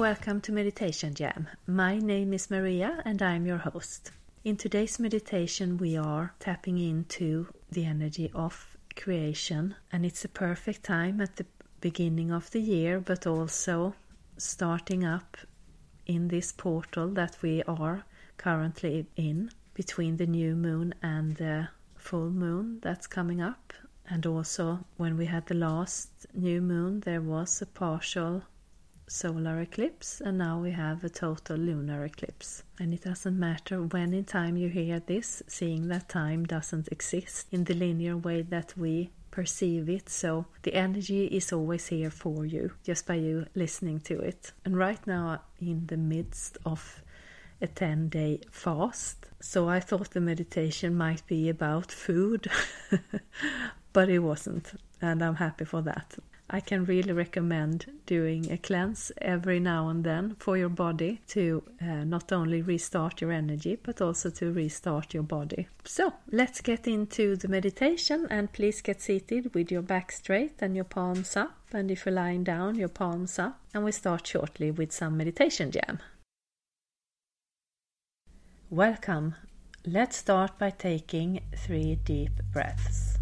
welcome to Meditation Jam. My name is Maria and I'm your host. In today's meditation, we are tapping into the energy of creation, and it's a perfect time at the beginning of the year, but also starting up in this portal that we are currently in between the new moon and the full moon that's coming up. And also, when we had the last new moon, there was a partial solar eclipse, and now we have a total lunar eclipse. And it doesn't matter when in time you hear this, seeing that time doesn't exist in the linear way that we perceive it. So the energy is always here for you just by you listening to it. And right now, in the midst of a 10 day fast, so I thought the meditation might be about food, but it wasn't, and I'm happy for that. I can really recommend doing a cleanse every now and then for your body to uh, not only restart your energy but also to restart your body. So let's get into the meditation and please get seated with your back straight and your palms up. And if you're lying down, your palms up. And we start shortly with some meditation jam. Welcome. Let's start by taking three deep breaths.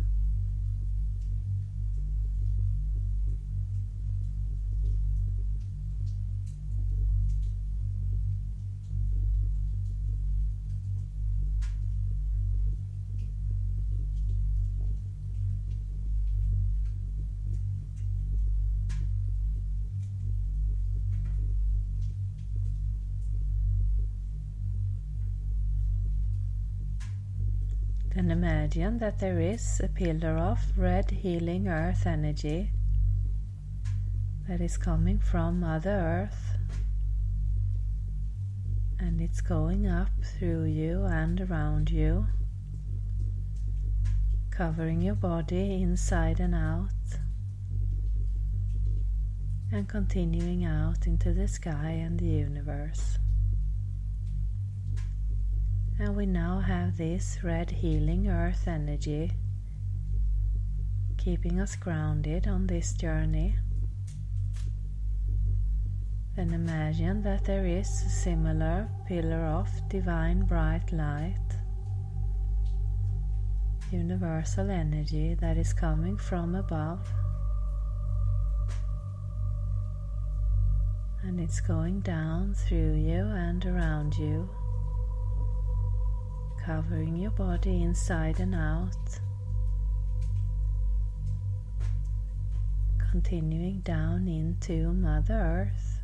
Imagine that there is a pillar of red healing earth energy that is coming from Mother Earth and it's going up through you and around you, covering your body inside and out, and continuing out into the sky and the universe. And we now have this red healing earth energy keeping us grounded on this journey. Then imagine that there is a similar pillar of divine bright light, universal energy that is coming from above. And it's going down through you and around you covering your body inside and out, continuing down into Mother Earth.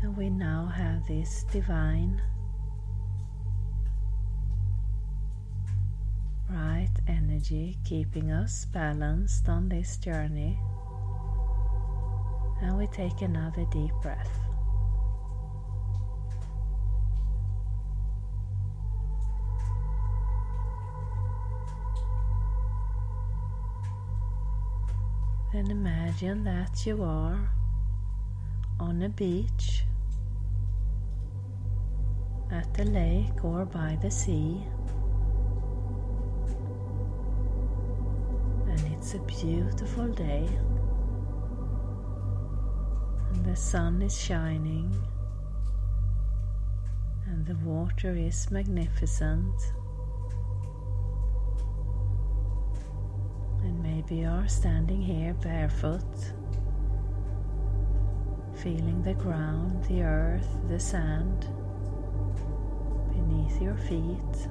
And we now have this divine, bright energy keeping us balanced on this journey. And we take another deep breath. Then imagine that you are on a beach, at the lake, or by the sea. And it's a beautiful day, and the sun is shining, and the water is magnificent. Maybe you're standing here barefoot, feeling the ground, the earth, the sand beneath your feet.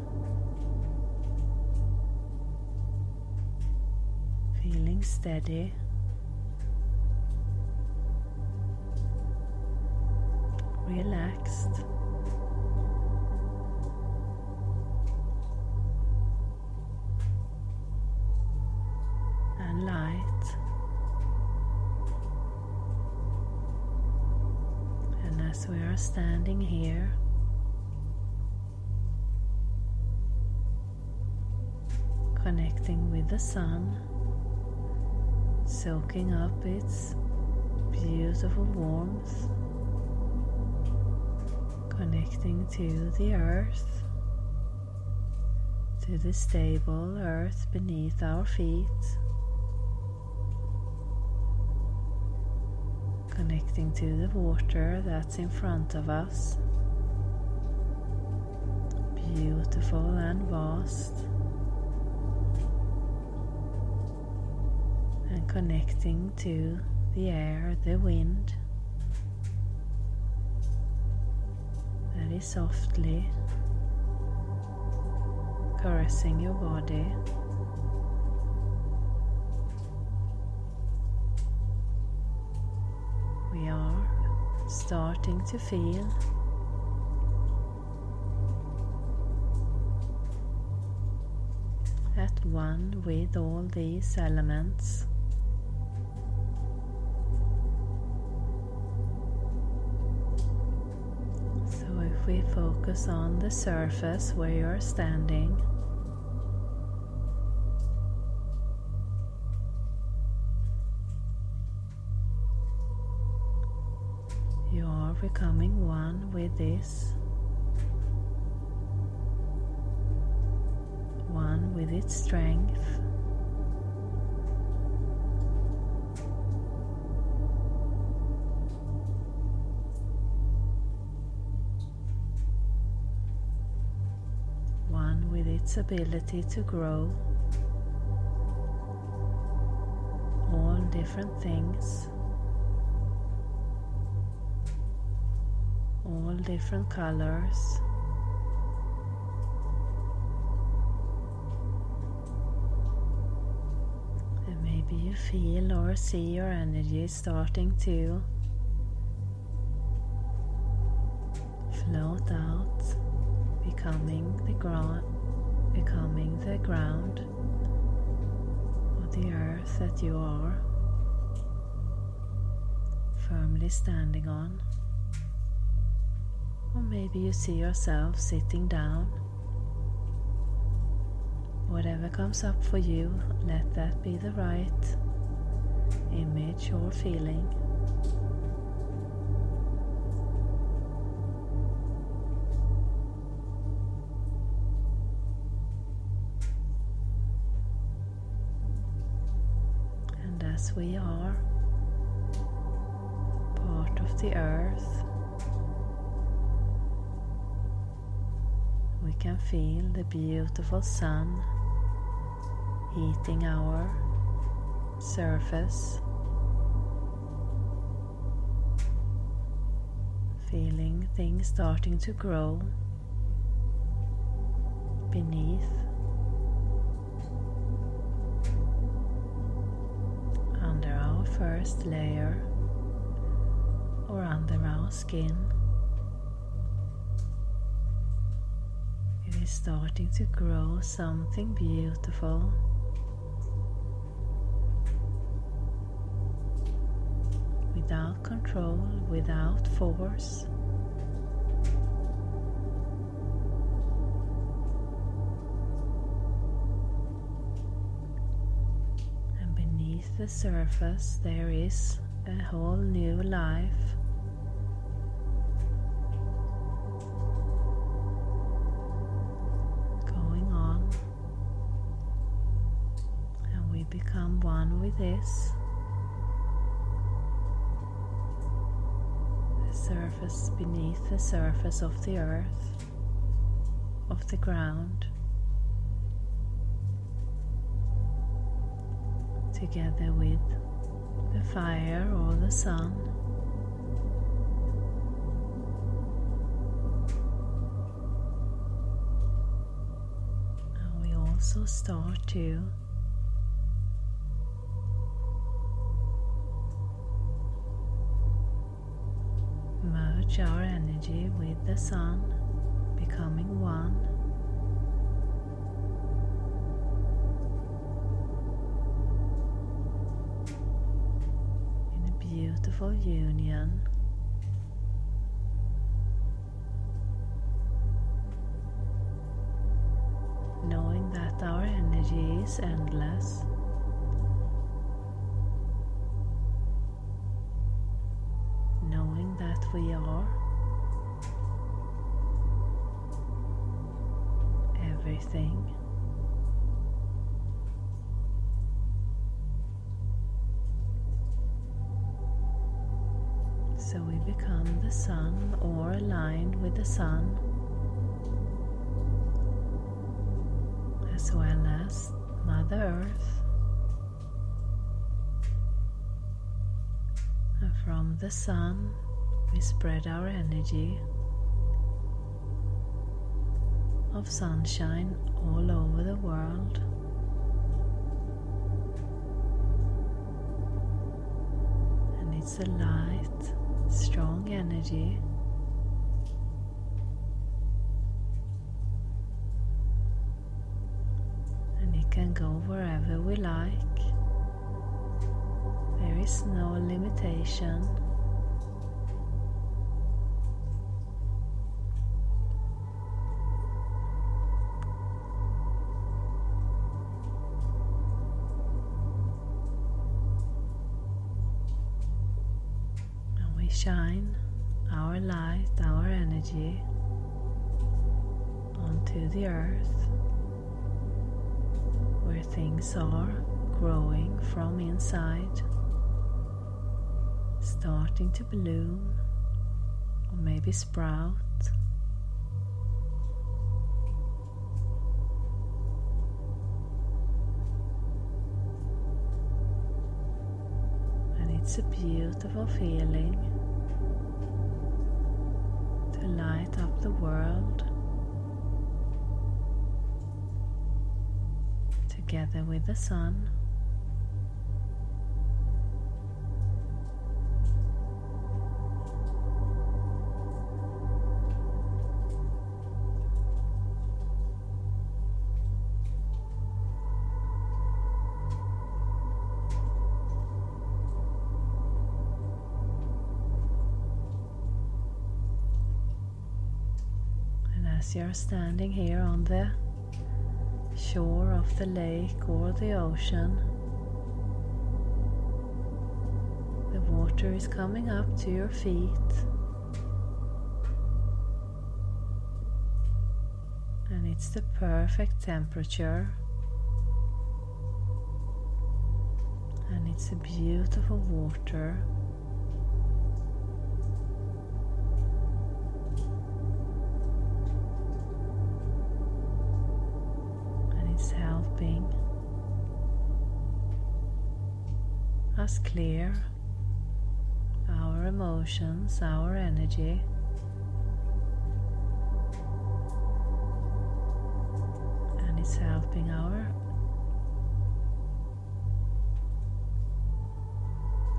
Feeling steady. Relaxed. We are standing here, connecting with the sun, soaking up its beautiful warmth, connecting to the earth, to the stable earth beneath our feet. Connecting to the water that's in front of us. Beautiful and vast. And connecting to the air, the wind. Very softly caressing your body. Starting to feel at one with all these elements. So, if we focus on the surface where you are standing, becoming one with this. One with its strength. One with its ability to grow. All different things. Different colors. And maybe you feel or see your energy starting to float out, becoming the ground, becoming the ground or the earth that you are firmly standing on. Or maybe you see yourself sitting down. Whatever comes up for you, let that be the right image or feeling. And as we are part of the earth, can feel the beautiful sun heating our surface, feeling things starting to grow beneath. Under our first layer or under our skin. Is starting to grow something beautiful. Without control, without force. And beneath the surface, there is a whole new life. This. The surface beneath the surface of the earth, of the ground, together with the fire or the sun. And we also start to merge our energy with the sun, becoming one. In a beautiful union. Knowing that our energy is endless. We are everything. So we become the sun or aligned with the sun, as well as Mother Earth. And from the sun, we spread our energy of sunshine all over the world. And it's a light, strong energy. And it can go wherever we like. There is no limitation. Are growing from inside, starting to bloom or maybe sprout. And it's a beautiful feeling to light up the world together with the sun. And as you're standing here on the shore of the lake or the ocean. The water is coming up to your feet. And it's the perfect temperature. And it's a beautiful water. Us clear our emotions, our energy. And it's helping our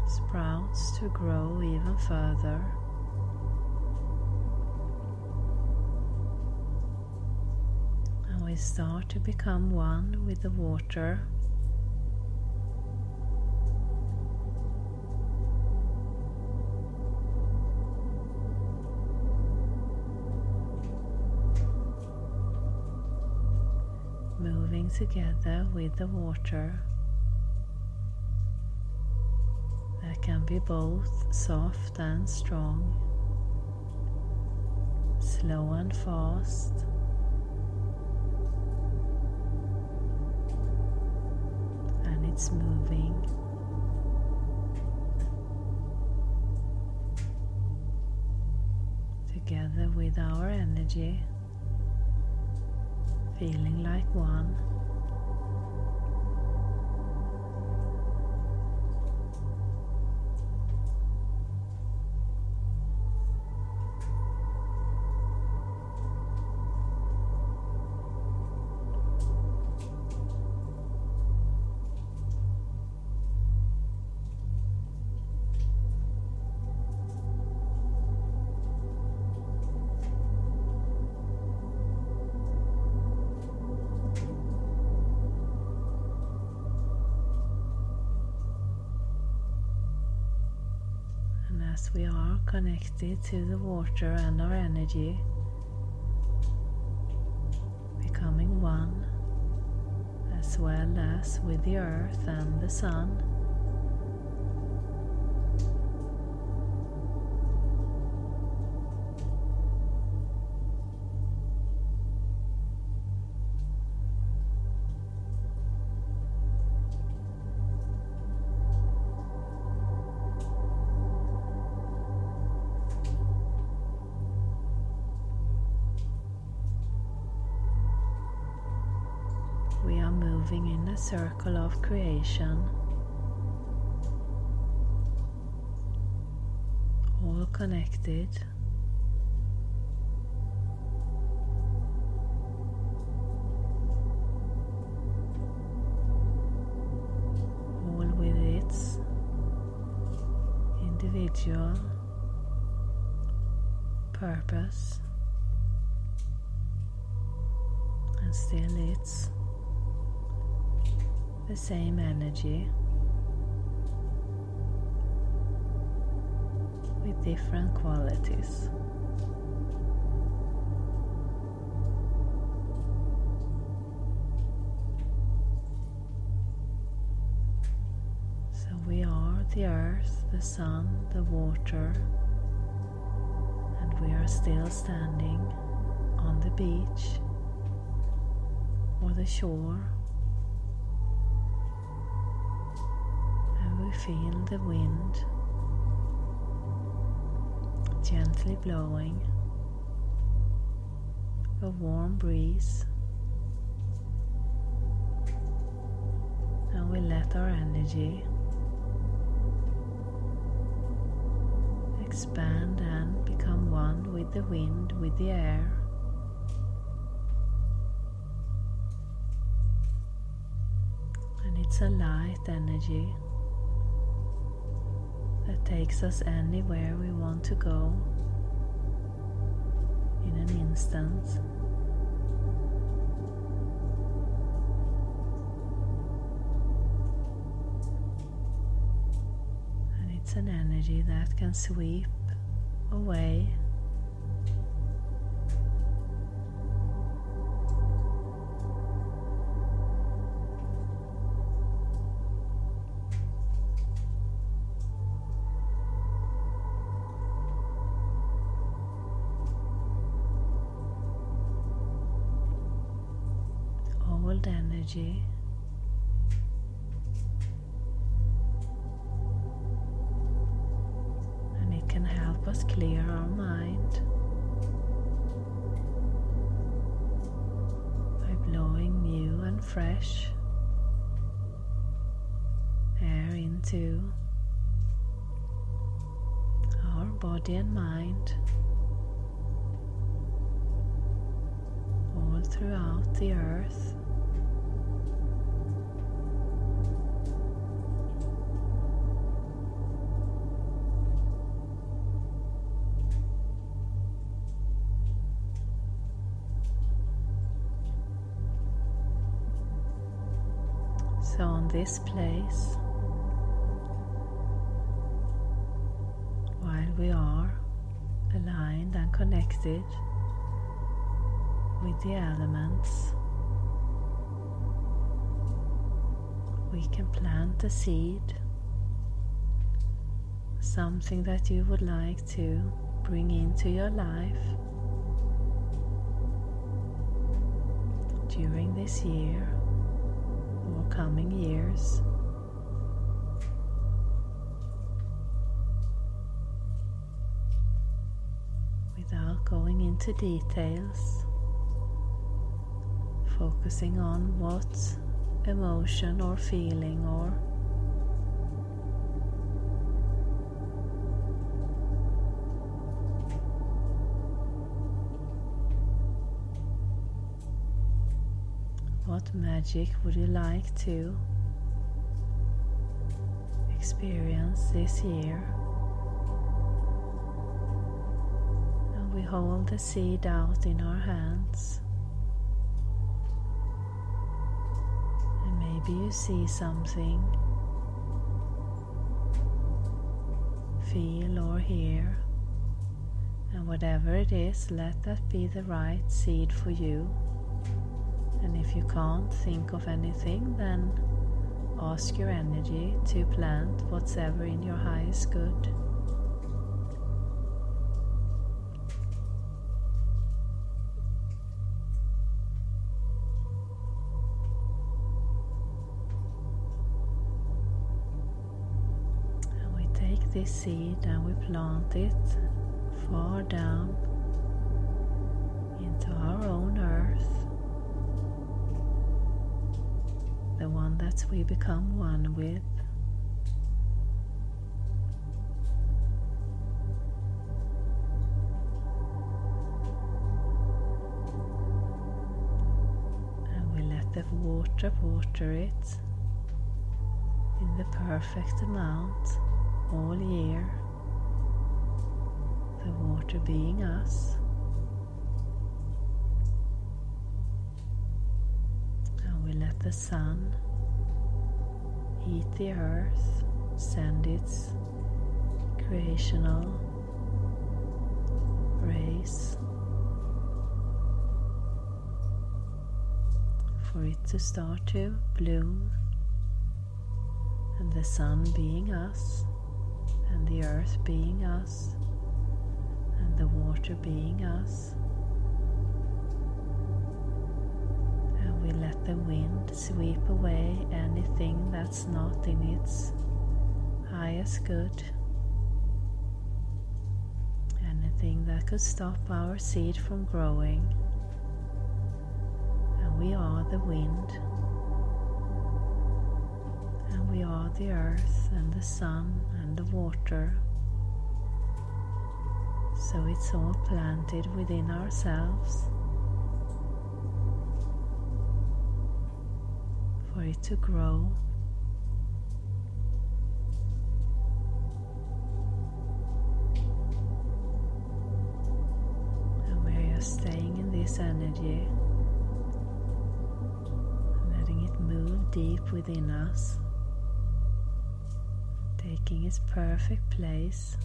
sprouts to grow even further. And we start to become one with the water. Together with the water. That can be both soft and strong, slow and fast. And it's moving. Together with our energy, feeling like one. We are connected to the water and our energy, becoming one as well as with the earth and the sun. We are moving in a circle of creation, all connected. All with its individual purpose and still it's the same energy with different qualities. So we are the earth, the sun, the water, and we are still standing on the beach or the shore feel the wind gently blowing, a warm breeze, and we let our energy expand and become one with the wind, with the air. And it's a light energy takes us anywhere we want to go in an instant. And it's an energy that can sweep away body and mind. all throughout the earth. So, on this place, we are aligned and connected with the elements, we can plant a seed, something that you would like to bring into your life during this year or coming years. Going into details, focusing on what emotion or feeling or What magic would you like to experience this year? We hold the seed out in our hands. And maybe you see something, feel or hear. And whatever it is, let that be the right seed for you. And if you can't think of anything, then ask your energy to plant whatever in your highest good. Seed and we plant it far down into our own earth. The one that we become one with. And we let the water water it in the perfect amount all year. The water being us. And we let the sun heat the earth, send its creational rays for it to start to bloom, and the sun being us, and the earth being us, and the water being us. And we let the wind sweep away anything that's not in its highest good. Anything that could stop our seed from growing. And we are the wind. The earth and the sun and the water. So it's all planted within ourselves. for it to grow. And we are staying in this energy, letting it move deep within us, taking its perfect place.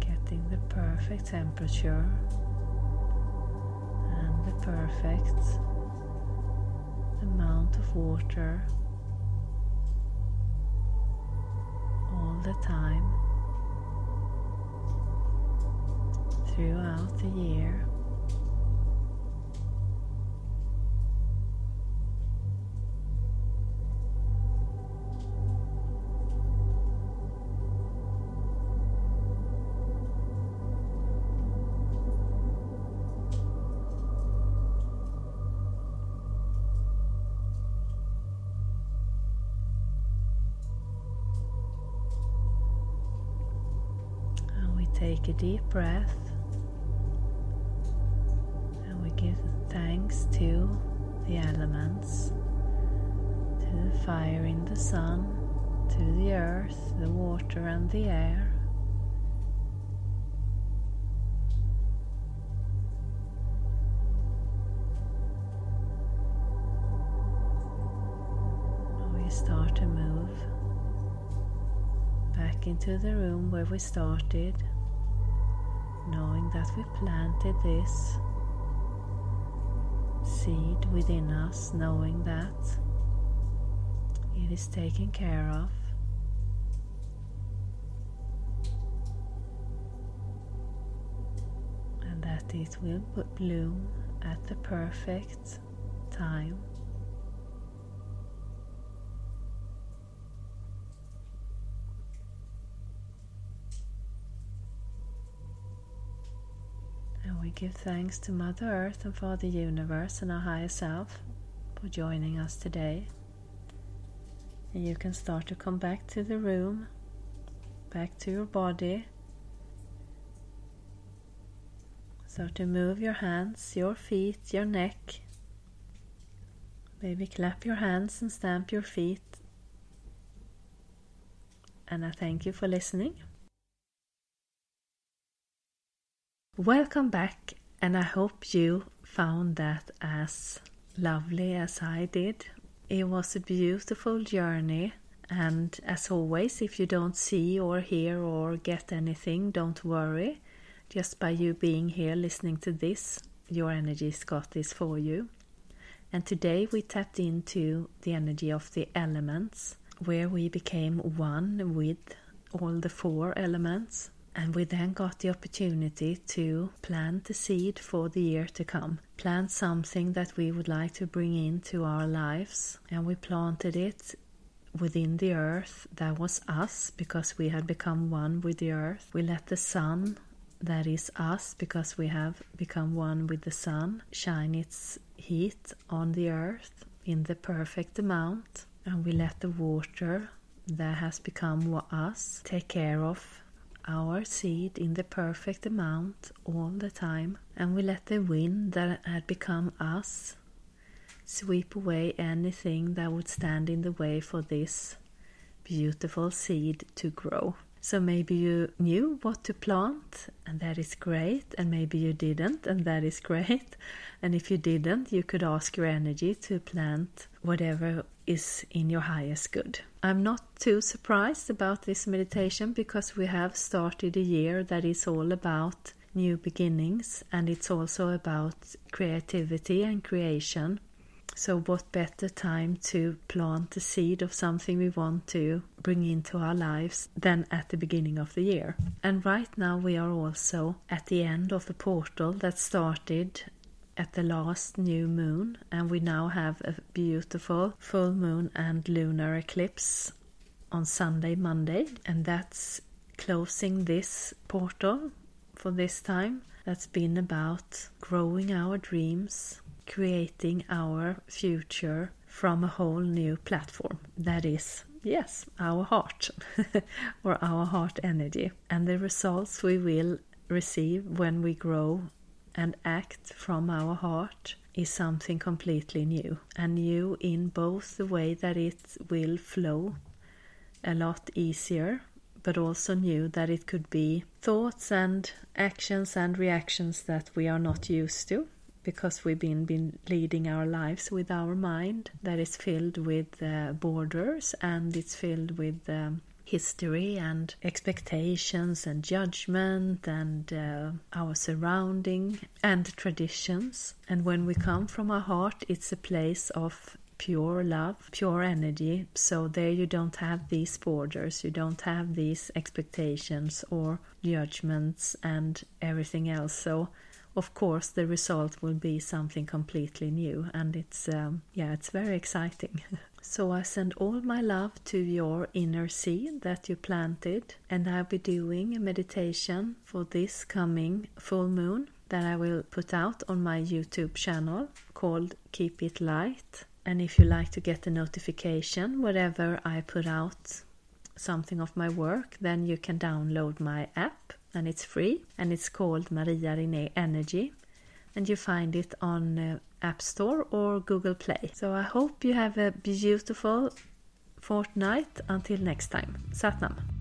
Getting the perfect temperature perfect amount of water all the time throughout the year. A deep breath and we give thanks to the elements, to the fire in the sun, to the earth, the water, and the air. We start to move back into the room where we started knowing that we planted this seed within us, knowing that it is taken care of. And that it will put bloom at the perfect time. we give thanks to Mother Earth and Father Universe and our higher self for joining us today. And you can start to come back to the room, back to your body. Start to move your hands, your feet, your neck. Maybe clap your hands and stamp your feet. And I thank you for listening. Welcome back, and I hope you found that as lovely as I did. It was a beautiful journey, and as always, if you don't see or hear or get anything, don't worry. Just by you being here listening to this, your energy's got this for you. And today we tapped into the energy of the elements, where we became one with all the four elements And we then got the opportunity to plant the seed for the year to come. Plant something that we would like to bring into our lives. And we planted it within the earth. That was us because we had become one with the earth. We let the sun, that is us because we have become one with the sun, shine its heat on the earth in the perfect amount. And we let the water that has become us take care of our seed in the perfect amount all the time, and we let the wind that had become us sweep away anything that would stand in the way for this beautiful seed to grow. So maybe you knew what to plant, and that is great, and maybe you didn't, and that is great. And if you didn't, you could ask your energy to plant whatever is in your highest good. I'm not too surprised about this meditation because we have started a year that is all about new beginnings and it's also about creativity and creation. So, what better time to plant the seed of something we want to bring into our lives than at the beginning of the year? And right now, we are also at the end of the portal that started at the last new moon, and we now have a beautiful full moon and lunar eclipse on Sunday, Monday, and that's closing this portal for this time. That's been about growing our dreams, creating our future from a whole new platform. That is, yes, our heart or our heart energy. And the results we will receive when we grow and act from our heart is something completely new. And new in both the way that it will flow a lot easier, but also new that it could be thoughts and actions and reactions that we are not used to because we've been, been leading our lives with our mind that is filled with uh, borders and it's filled with um, history and expectations and judgment and uh, our surrounding and traditions. And when we come from our heart, it's a place of pure love, pure energy. So there you don't have these borders, you don't have these expectations or judgments and everything else. So of course the result will be something completely new and it's um, yeah it's very exciting. So i send all my love to your inner seed that you planted and i'll be doing a meditation for this coming full moon that i will put out on my youtube channel called keep it light. And if you like to get a notification whenever i put out something of my work then you can download my app and it's free and it's called Maria René Energy and you find it on uh, App Store or Google Play. So I hope you have a beautiful fortnight until next time. Satnam.